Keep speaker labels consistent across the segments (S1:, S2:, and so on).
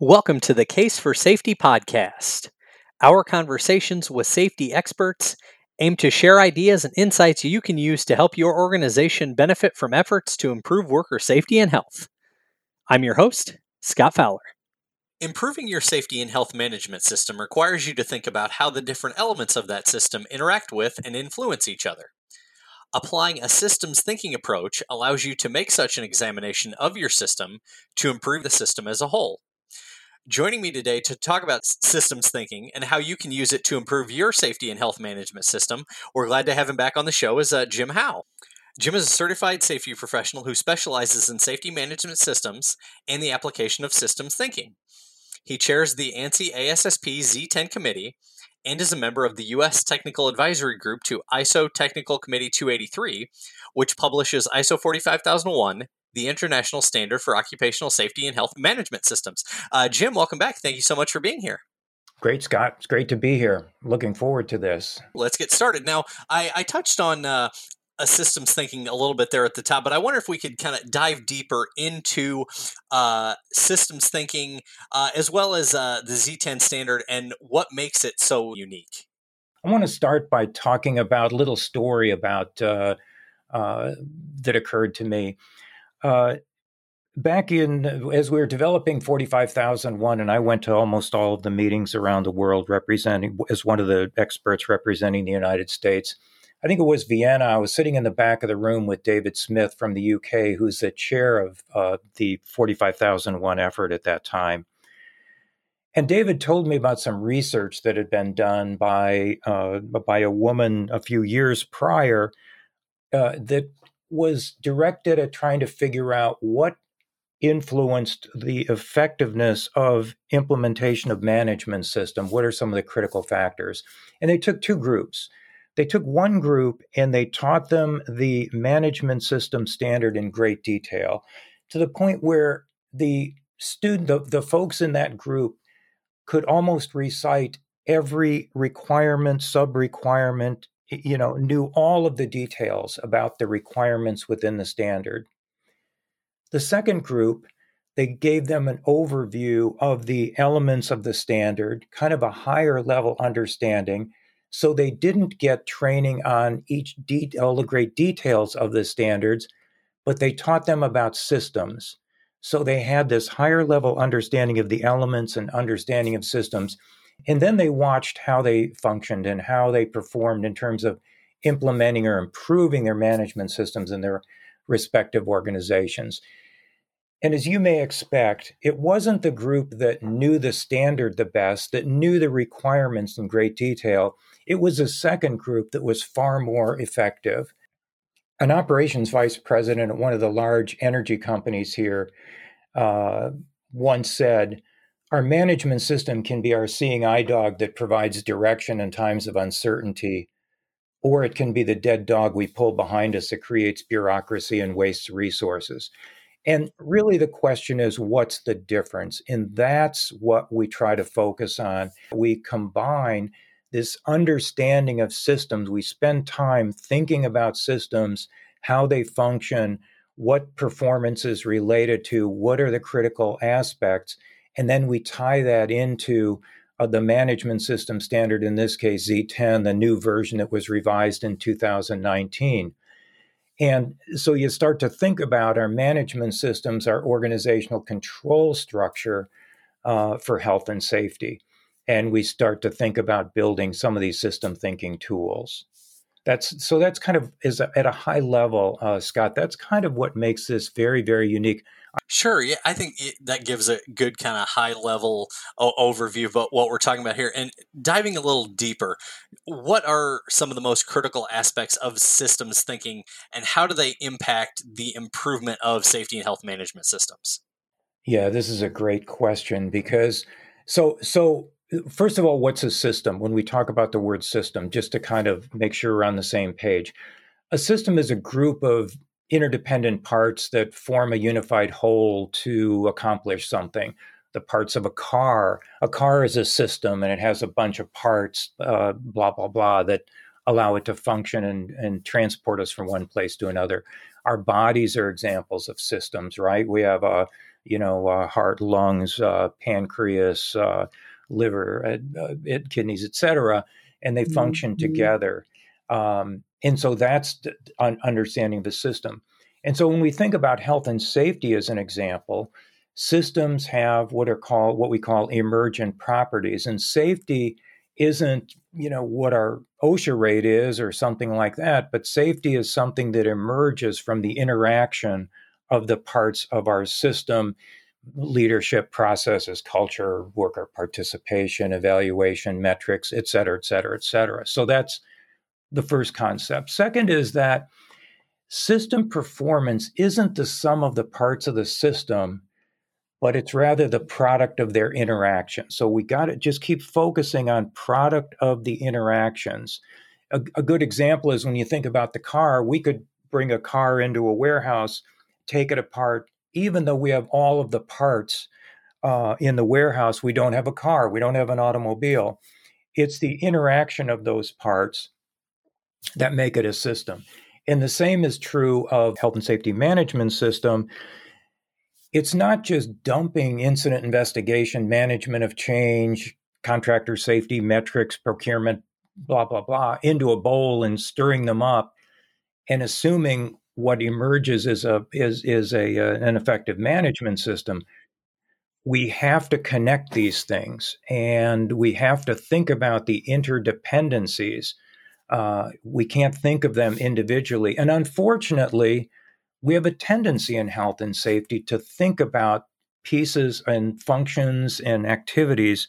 S1: Welcome to the Case for Safety podcast. Our conversations with safety experts aim to share ideas and insights you can use to help your organization benefit from efforts to improve worker safety and health. I'm your host, Scott Fowler. Improving your safety and health management system requires you to think about how the different elements of that system interact with and influence each other. Applying a systems thinking approach allows you to make such an examination of your system to improve the system as a whole. Joining me today to talk about systems thinking and how you can use it to improve your safety and health management system, we're glad to have him back on the show, is uh, Jim Howe. Jim is a certified safety professional who specializes in safety management systems and the application of systems thinking. He chairs the ANSI ASSP Z10 committee and is a member of the U.S. Technical Advisory Group to ISO Technical Committee 283, which publishes ISO 45001 the international standard for occupational safety and health management systems. Uh, Jim, welcome back. Thank you so much for being here.
S2: Great, Scott. It's great to be here. Looking forward to this.
S1: Let's get started. Now, I, I touched on uh, a systems thinking a little bit there at the top, but I wonder if we could kind of dive deeper into uh, systems thinking uh, as well as uh, the Z10 standard and what makes it so unique.
S2: I want to start by talking about a little story about uh, uh, that occurred to me. Uh, back in as we were developing 45001 and i went to almost all of the meetings around the world representing as one of the experts representing the united states. I think it was vienna. I was sitting in the back of the room with david smith from the uk who's the chair of uh, the 45001 effort at that time. And david told me about some research that had been done by uh, by a woman a few years prior uh, that was directed at trying to figure out what influenced the effectiveness of implementation of management system what are some of the critical factors and they took two groups. They took one group and they taught them the management system standard in great detail to the point where the student the, the folks in that group could almost recite every requirement sub requirement you know, knew all of the details about the requirements within the standard. The second group, they gave them an overview of the elements of the standard, kind of a higher level understanding. So they didn't get training on each de- all the great details of the standards, but they taught them about systems. So they had this higher level understanding of the elements and understanding of systems and then they watched how they functioned and how they performed in terms of implementing or improving their management systems in their respective organizations. And as you may expect, it wasn't the group that knew the standard the best, that knew the requirements in great detail. It was a second group that was far more effective. An operations vice president at one of the large energy companies here uh, once said, our management system can be our seeing eye dog that provides direction in times of uncertainty, or it can be the dead dog we pull behind us that creates bureaucracy and wastes resources. And really, the question is what's the difference? And that's what we try to focus on. We combine this understanding of systems, we spend time thinking about systems, how they function, what performance is related to, what are the critical aspects and then we tie that into uh, the management system standard, in this case, Z10, the new version that was revised in 2019. And so you start to think about our management systems, our organizational control structure uh, for health and safety. And we start to think about building some of these system thinking tools. That's so that's kind of is at a high level, uh, Scott. That's kind of what makes this very, very unique.
S1: Sure. Yeah, I think that gives a good kind of high level overview of what we're talking about here. And diving a little deeper, what are some of the most critical aspects of systems thinking, and how do they impact the improvement of safety and health management systems?
S2: Yeah, this is a great question because so so first of all, what's a system? When we talk about the word system, just to kind of make sure we're on the same page, a system is a group of interdependent parts that form a unified whole to accomplish something. The parts of a car, a car is a system and it has a bunch of parts, uh, blah, blah, blah, that allow it to function and, and transport us from one place to another. our bodies are examples of systems, right? We have a you know uh, heart, lungs, uh, pancreas, uh, liver, uh, kidneys, etc., and they mm-hmm. function together. Um, and so that's understanding the system. And so when we think about health and safety as an example, systems have what are called what we call emergent properties, and safety isn't you know what our OSHA rate is or something like that, but safety is something that emerges from the interaction of the parts of our system leadership processes culture worker participation evaluation metrics et cetera et cetera et cetera so that's the first concept second is that system performance isn't the sum of the parts of the system but it's rather the product of their interaction. So we got to just keep focusing on product of the interactions. A, a, good example is when you think about the car, we could bring a car into a warehouse, take it apart, even though we have all of the parts uh, in the warehouse, we don't have a car, we don't have an automobile. It's the interaction of those parts that make it a system. And the same is true of health and safety management system it's not just dumping incident investigation, management of change, contractor safety metrics, procurement, blah, blah, blah, into a bowl and stirring them up and assuming what emerges is a is is a uh, an effective management system we have to connect these things and we have to think about the interdependencies uh, we can't think of them individually and unfortunately we have a tendency in health and safety to think about pieces and functions and activities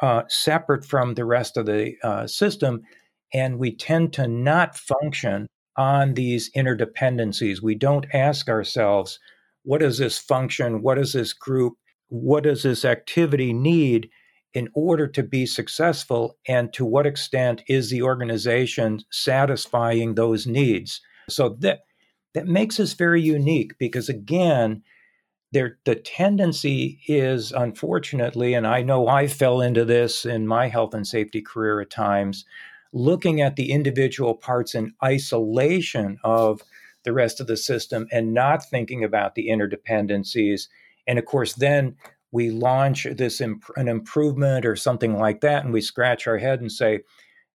S2: uh, separate from the rest of the uh, system. And we tend to not function on these interdependencies. We don't ask ourselves, what does this function? What does this group? What does this activity need in order to be successful? And to what extent is the organization satisfying those needs? So that that makes us very unique because again there the tendency is unfortunately and i know i fell into this in my health and safety career at times looking at the individual parts in isolation of the rest of the system and not thinking about the interdependencies and of course then we launch this imp- an improvement or something like that and we scratch our head and say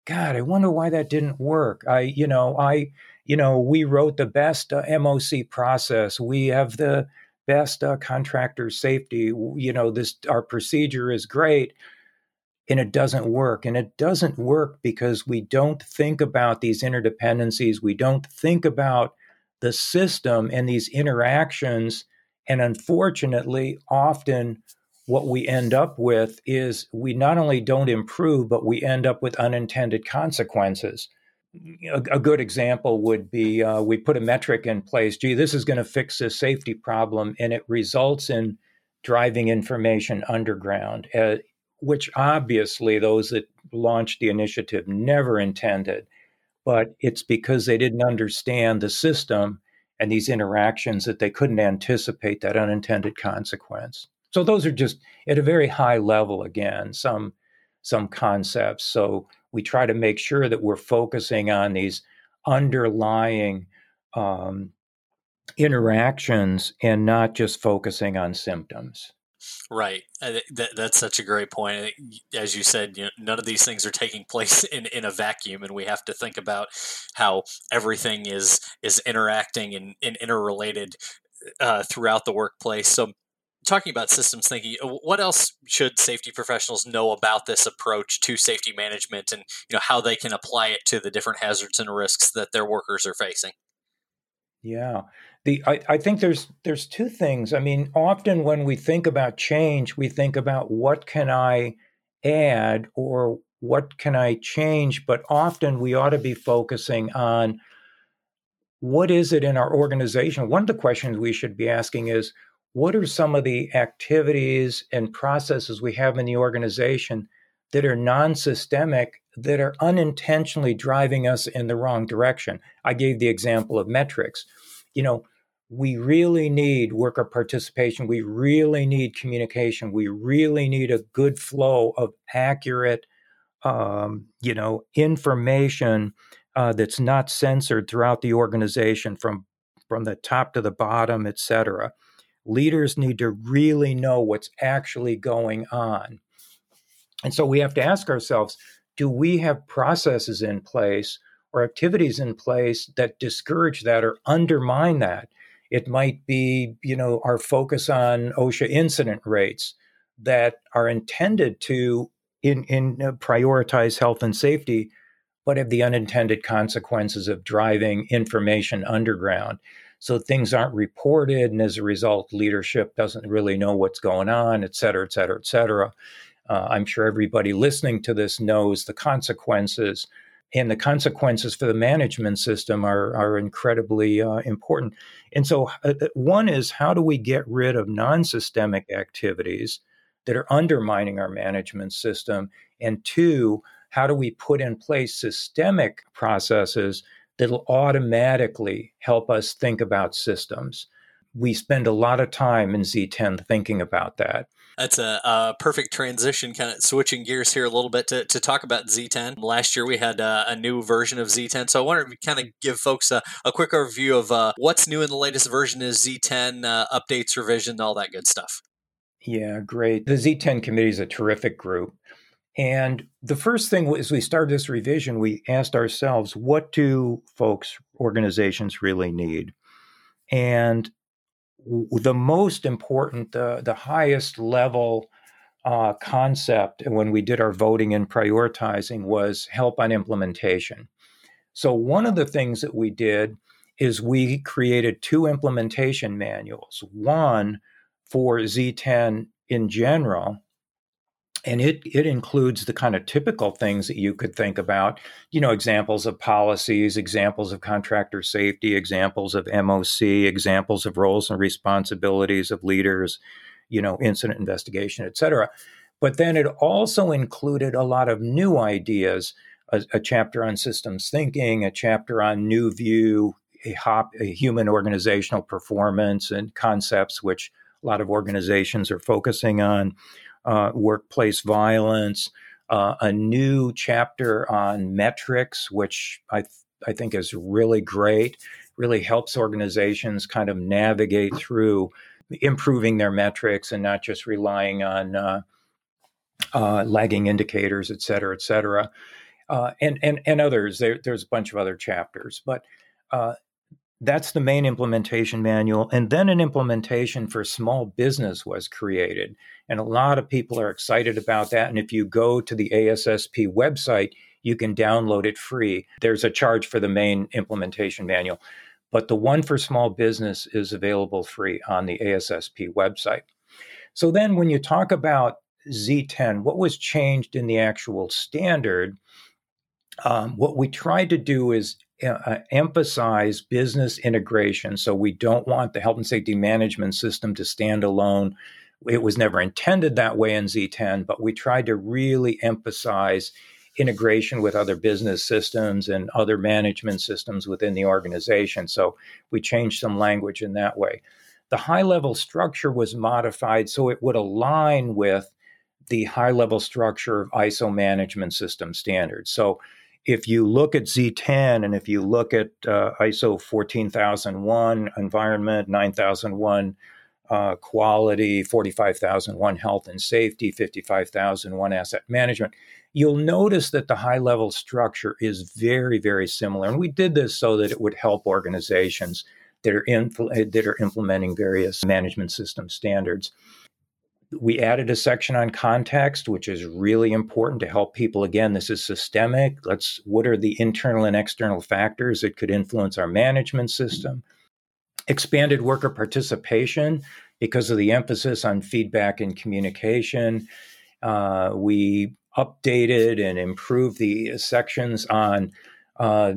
S2: god i wonder why that didn't work i you know i you know, we wrote the best uh, MOC process. We have the best uh, contractor safety. You know, this our procedure is great, and it doesn't work. And it doesn't work because we don't think about these interdependencies. We don't think about the system and these interactions. And unfortunately, often what we end up with is we not only don't improve, but we end up with unintended consequences a, a, good example would be uh, we put a metric in place. Gee, this is going to fix this safety problem, and it results in driving information underground, uh, which obviously those that launched the initiative never intended. But it's because they didn't understand the system and these interactions that they couldn't anticipate that unintended consequence. So those are just at a very high level again some some concepts. So we try to make sure that we're focusing on these underlying um, interactions and not just focusing on symptoms.
S1: Right. That, that's such a great point. As you said, you know, none of these things are taking place in, in a vacuum, and we have to think about how everything is is interacting and, and interrelated uh, throughout the workplace. So, talking about systems thinking, uh, what else should safety professionals know about this approach to safety management, and you know how they can apply it to the different hazards and risks that their workers are facing?
S2: Yeah, the I, I think there's there's two things. I mean, often when we think about change, we think about what can I add or what can I change, but often we ought to be focusing on what is it in our organization. One of the questions we should be asking is what are some of the activities and processes we have in the organization that are non systemic, that are unintentionally driving us in the wrong direction? I gave the example of metrics. You know, we really need worker participation. We really need communication. We really need a good flow of accurate, um, you know, information uh, that's not censored throughout the organization from from the top to the bottom, et cetera. Leaders need to really know what's actually going on. And so we have to ask ourselves do we have processes in place or activities in place that discourage that or undermine that? It might be, you know, our focus on OSHA incident rates that are intended to in, in uh, prioritize health and safety, but have the unintended consequences of driving information underground. So things aren't reported, and as a result, leadership doesn't really know what's going on, et cetera, et cetera, et cetera. Uh, I'm sure everybody listening to this knows the consequences, and the consequences for the management system are, are incredibly uh, important. And so, uh, uh one is how do we get rid of non systemic activities that are undermining our management system? And two, how do we put in place systemic processes that'll automatically help us think about systems? We spend a lot of time in Z10 thinking about that.
S1: That's a, a, perfect transition, kind of switching gears here a little bit to, to talk about Z10. Last year we had uh, a new version of Z10, so I wanted to kind of give folks a, a quick overview of uh, what's new in the latest version is Z10, uh, updates, revision, all that good stuff.
S2: Yeah, great. The Z10 committee is a terrific group. And the first thing as we started this revision, we asked ourselves, what do folks, organizations really need? And the most important, uh, the highest level uh, concept when we did our voting and prioritizing was help on implementation. So, one of the things that we did is we created two implementation manuals one for Z10 in general, and it it includes the kind of typical things that you could think about you know examples of policies examples of contractor safety examples of moc examples of roles and responsibilities of leaders you know incident investigation et cetera. But then it also included a lot of new ideas a, a chapter on systems thinking a chapter on new view a, hop, a human organizational performance and concepts which a lot of organizations are focusing on uh, workplace violence, uh, a new chapter on metrics, which I, th- I think is really great, really helps organizations kind of navigate through improving their metrics and not just relying on uh, uh lagging indicators, et cetera, et cetera. Uh, and, and, and others. There, there's a bunch of other chapters. But uh, that's the main implementation manual. And then an implementation for small business was created. And a lot of people are excited about that. And if you go to the ASSP website, you can download it free. There's a charge for the main implementation manual, but the one for small business is available free on the ASSP website. So then when you talk about Z10, what was changed in the actual standard? Um, what we tried to do is uh, emphasize business integration. So we don't want the health and safety management system to stand alone. It was never intended that way in Z10, but we tried to really emphasize integration with other business systems and other management systems within the organization. So we changed some language in that way. The high level structure was modified so it would align with the high level structure of ISO management system standards. So if you look at Z10 and if you look at uh, ISO 14001 environment, 9001 uh, quality, 45001 health and safety, 55001 asset management, you'll notice that the high level structure is very, very similar. And we did this so that it would help organizations that are, in, that are implementing various management system standards. We added a section on context, which is really important to help people. Again, this is systemic. Let's what are the internal and external factors that could influence our management system? Expanded worker participation because of the emphasis on feedback and communication. Uh, we updated and improved the sections on uh,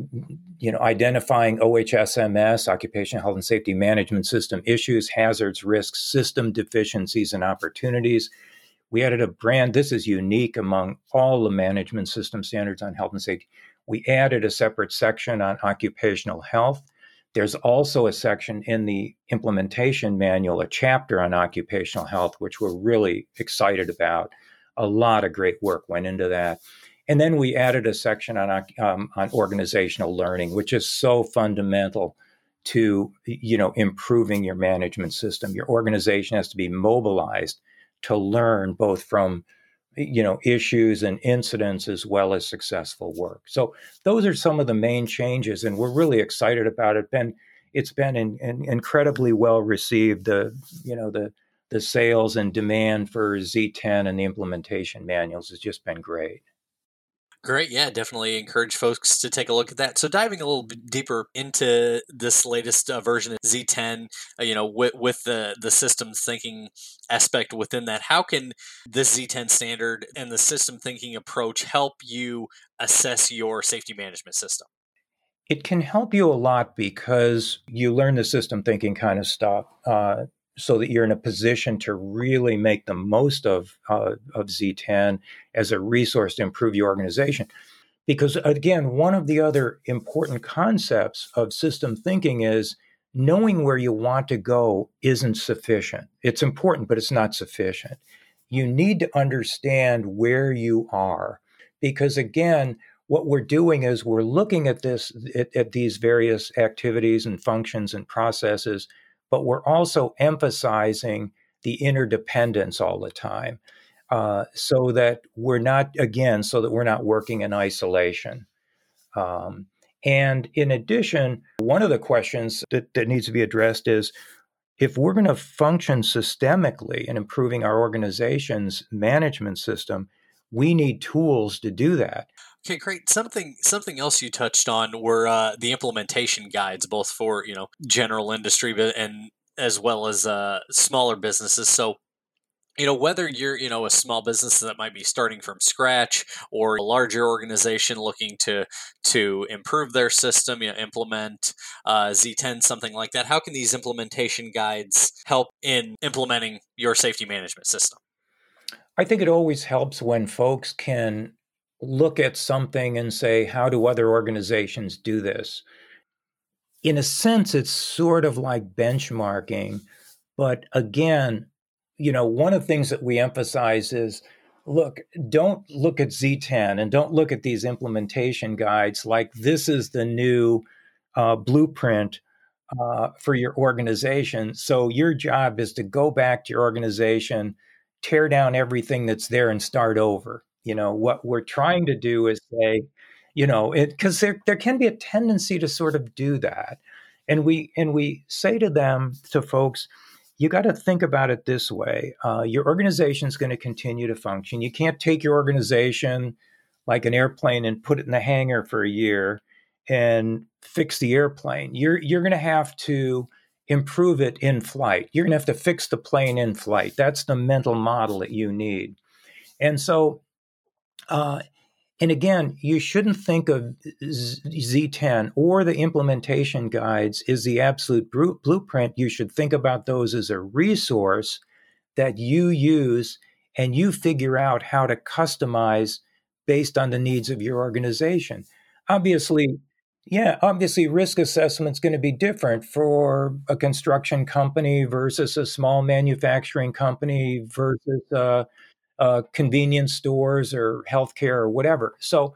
S2: you know, identifying OHSMS, Occupational Health and Safety Management System issues, hazards, risks, system deficiencies, and opportunities. We added a brand. This is unique among all the management system standards on health and safety. We added a separate section on occupational health. There's also a section in the implementation manual, a chapter on occupational health, which we're really excited about. A lot of great work went into that. And then we added a section on, um, on organizational learning, which is so fundamental to you know improving your management system. Your organization has to be mobilized to learn both from you know issues and incidents as well as successful work. So those are some of the main changes and we're really excited about it. Ben it's been in, in incredibly well received the you know the the sales and demand for z10 and the implementation manuals has just been great
S1: Great. Yeah, definitely encourage folks to take a look at that. So, diving a little bit deeper into this latest uh, version of Z10, uh, you know, with, with the, the systems thinking aspect within that, how can this Z10 standard and the system thinking approach help you assess your safety management system?
S2: It can help you a lot because you learn the system thinking kind of stuff. Uh, so that you're in a position to really make the most of uh, of Z10 as a resource to improve your organization. Because again, one of the other important concepts of system thinking is knowing where you want to go isn't sufficient. It's important, but it's not sufficient. You need to understand where you are. Because again, what we're doing is we're looking at this at, at these various activities and functions and processes but we're also emphasizing the interdependence all the time uh, so that we're not, again, so that we're not working in isolation. Um, and in addition, one of the questions that, that needs to be addressed is if we're going to function systemically in improving our organization's management system, we need tools to do that.
S1: Okay, great. Something something else you touched on were uh, the implementation guides, both for you know general industry but and as well as uh, smaller businesses. So you know whether you're you know a small business that might be starting from scratch or a larger organization looking to to improve their system you know implement uh, z10 something like that how can these implementation guides help in implementing your safety management system
S2: i think it always helps when folks can look at something and say, how do other organizations do this? In a sense, it's sort of like benchmarking. But again, you know, one of the things that we emphasize is look, don't look at Z10 and don't look at these implementation guides like this is the new uh, blueprint uh, for your organization. So your job is to go back to your organization, tear down everything that's there, and start over. You know, what we're trying to do is say, you know, because there there can be a tendency to sort of do that, and we and we say to them to folks, you got to think about it this way: uh, your organization is going to continue to function. You can't take your organization like an airplane and put it in the hangar for a year and fix the airplane. You're you're going to have to improve it in flight. You're going to have to fix the plane in flight. That's the mental model that you need. And so uh, and again, you shouldn't think of Z10 or the implementation guides as the absolute blueprint. You should think about those as a resource that you use and you figure out how to customize based on the needs of your organization. Obviously, yeah, obviously, risk assessment is going to be different for a construction company versus a small manufacturing company versus uh, uh, convenience stores or healthcare or whatever. So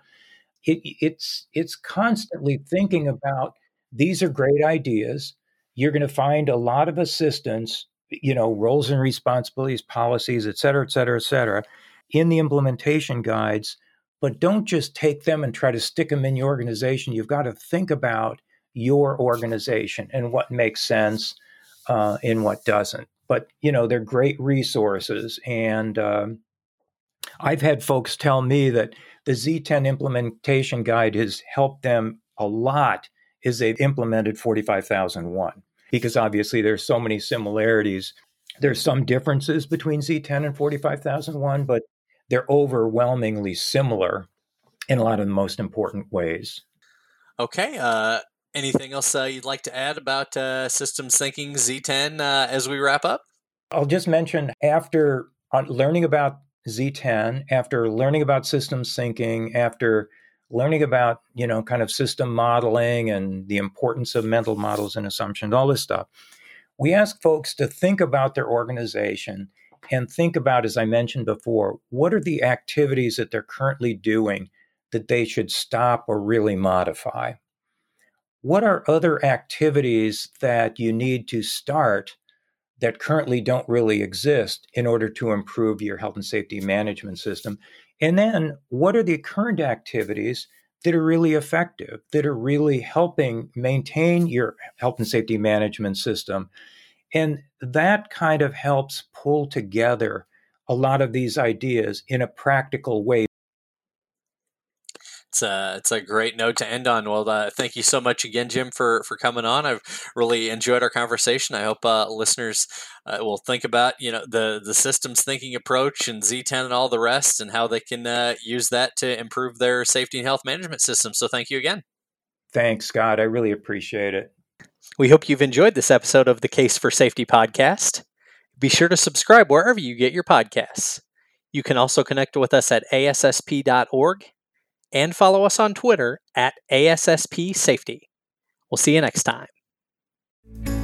S2: it, it's it's constantly thinking about these are great ideas. You're going to find a lot of assistance, you know, roles and responsibilities, policies, et cetera, et cetera, et cetera, in the implementation guides. But don't just take them and try to stick them in your organization. You've got to think about your organization and what makes sense uh, and what doesn't. But you know, they're great resources, and um, I've had folks tell me that the Z10 implementation guide has helped them a lot as they've implemented 45001 because obviously there's so many similarities. There's some differences between Z10 and 45001, but they're overwhelmingly similar in a lot of the most important ways.
S1: Okay. Uh, anything else uh, you'd like to add about uh, systems thinking Z10 uh, as we wrap up?
S2: I'll just mention after uh, learning about Z10 after learning about systems thinking, after learning about, you know, kind of system modeling and the importance of mental models and assumptions, all this stuff. We ask folks to think about their organization and think about, as I mentioned before, what are the activities that they're currently doing that they should stop or really modify? what are other activities that you need to start that currently don't really exist in order to improve your health and safety management system? And then what are the current activities that are really effective, that are really helping maintain your health and safety management system? And that kind of helps pull together a lot of these ideas in a practical way
S1: it's a it's a great note to end on. Well, uh, thank you so much again, Jim, for for coming on. I've really enjoyed our conversation. I hope uh, listeners uh, will think about you know the the systems thinking approach and Z10 and all the rest, and how they can uh, use that to improve their safety and health management system. So, thank you again.
S2: Thanks, Scott. I really appreciate it.
S1: We hope you've enjoyed this episode of the Case for Safety podcast. Be sure to subscribe wherever you get your podcasts. You can also connect with us at ASSP.org and follow us on Twitter at ASSP Safety. We'll see you next time.